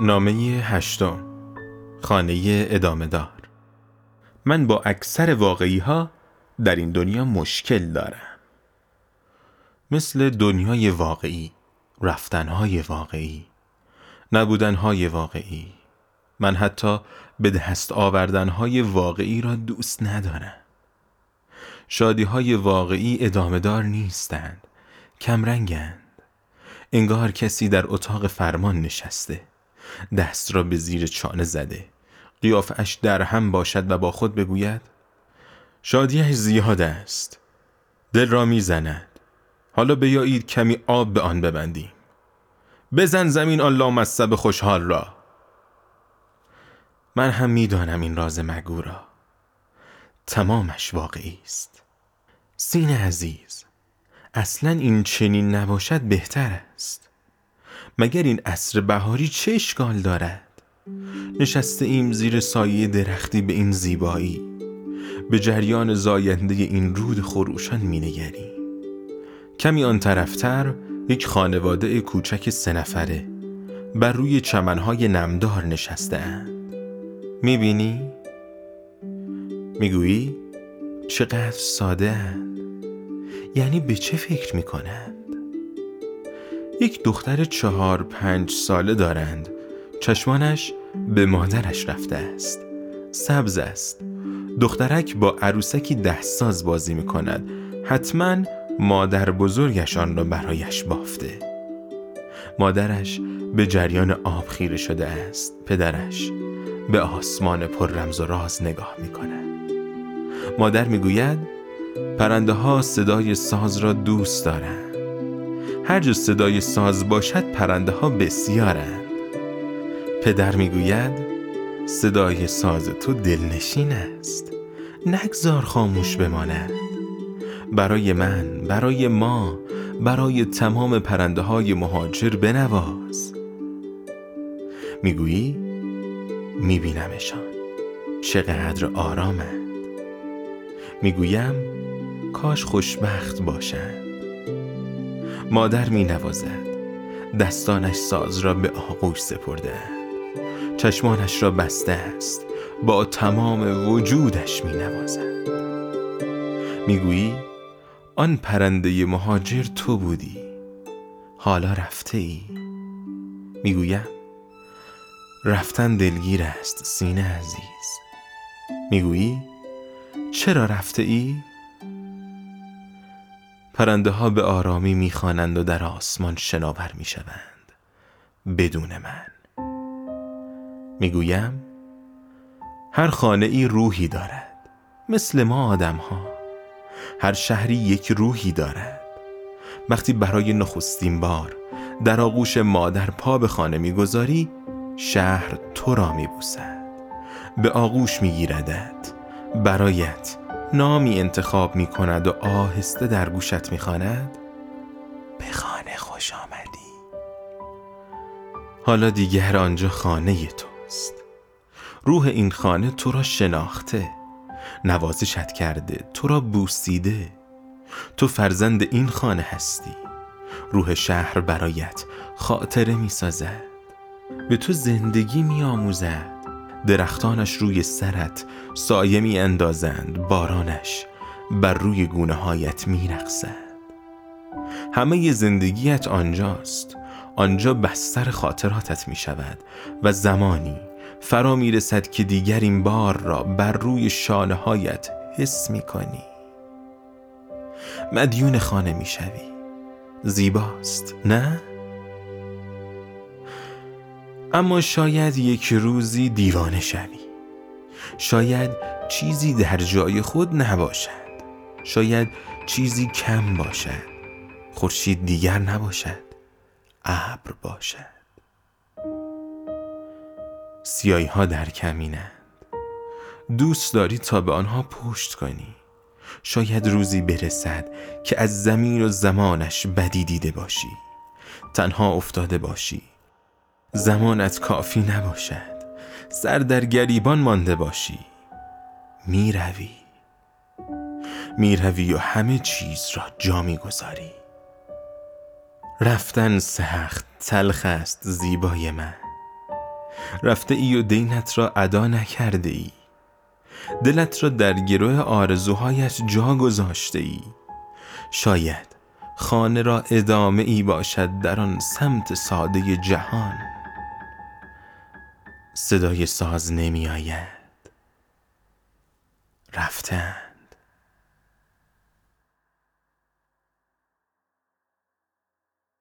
نامه هشتم. خانه ادامه دار. من با اکثر واقعی ها در این دنیا مشکل دارم. مثل دنیای واقعی رفتنهای واقعی نبودنهای واقعی. من حتی به دست آوردنهای واقعی را دوست ندارم. شادیهای واقعی ادامه دار نیستند. کمرنگند. انگار کسی در اتاق فرمان نشسته. دست را به زیر چانه زده. قیافش در هم باشد و با خود بگوید شادیش زیاد است. دل را می‌زند. حالا بیایید کمی آب به آن ببندیم. بزن زمین آن لامصب خوشحال را. من هم می‌دانم این راز مگو را. تمامش واقعی است. سین عزیز اصلا این چنین نباشد بهتر است. مگر این عصر بهاری چه اشکال دارد نشسته ایم زیر سایه درختی به این زیبایی به جریان زاینده این رود خروشان مینگریم کمی آن طرفتر یک خانواده کوچک سه نفره بر روی چمنهای نمدار نشسته اند می‌بینی؟ می‌گویی؟ چقدر ساده اند یعنی به چه فکر می‌کنند؟ یک دختر چهار پنج ساله دارند. چشمانش به مادرش رفته است. سبز است. دخترک با عروسکی ده ساز بازی می کند حتما مادر بزرگشان را برایش بافته. مادرش به جریان آب خیره شده است. پدرش به آسمان پر رمز و راز نگاه می کند مادر می گوید پرنده ها صدای ساز را دوست دارند. هر جا صدای ساز باشد پرنده ها بسیارند. پدر می‌گوید صدای ساز تو دلنشین است. نگذار خاموش بماند. برای من برای ما برای تمام پرنده های مهاجر بنواز. می‌گویی؟ میبینمشان. چقدر آرامند. می‌گویم کاش خوشبخت باشند. مادر می نوازد دستانش ساز را به آغوش سپرده. چشمانش را بسته است. با تمام وجودش می نوازد می‌گویی آن پرنده مهاجر تو بودی. حالا رفته ای می‌گویم رفتن دلگیر است سینه عزیز. می‌گویی چرا رفته ای؟ پرنده ها به آرامی می‌خوانند و در آسمان شناور می‌شوند. بدون من. می‌گویم هر خانه ای روحی دارد. مثل ما آدم ها هر شهری یک روحی دارد. وقتی برای نخستین بار در آغوش مادر پا به خانه می‌گذاری شهر تو را میبوسد. به آغوش میگیردد برایت نامی انتخاب می کند و آهسته در گوشت می خاند به خانه خوش آمدی. حالا دیگر آنجا خانه توست. روح این خانه تو را شناخته. نوازشت کرده تو را بوسیده. تو فرزند این خانه هستی. روح شهر برایت خاطره می سازد به تو زندگی می آموزد درختانش روی سرت سایه می اندازند بارانش بر روی گونه هایت می رقصد. همه زندگیت آنجاست آنجا بستر خاطراتت می شود و زمانی فرا می رسد که دیگر این بار را بر روی شانه هایت حس می کنی مدیون خانه می شوی زیباست نه؟ اما شاید یک روزی دیوانه شوی. شاید چیزی در جای خود نباشد. شاید چیزی کم باشد. خورشید دیگر نباشد. ابر باشد. سیایی ها در کمینند. دوست داری تا به آنها پشت کنی. شاید روزی برسد که از زمین و زمانش بدی دیده باشی. تنها افتاده باشی. زمانت کافی نباشد. سر در گریبان مانده باشی. می روی می روی و همه چیز را جا می گذاری رفتن سخت تلخ است زیبای من. رفته ای و دینت را ادا نکرده ای. دلت را در گروه آرزوهایش جا گذاشته ای. شاید خانه را ادامه ای باشد در آن سمت ساده جهان. صدای ساز نمی آید رفتن.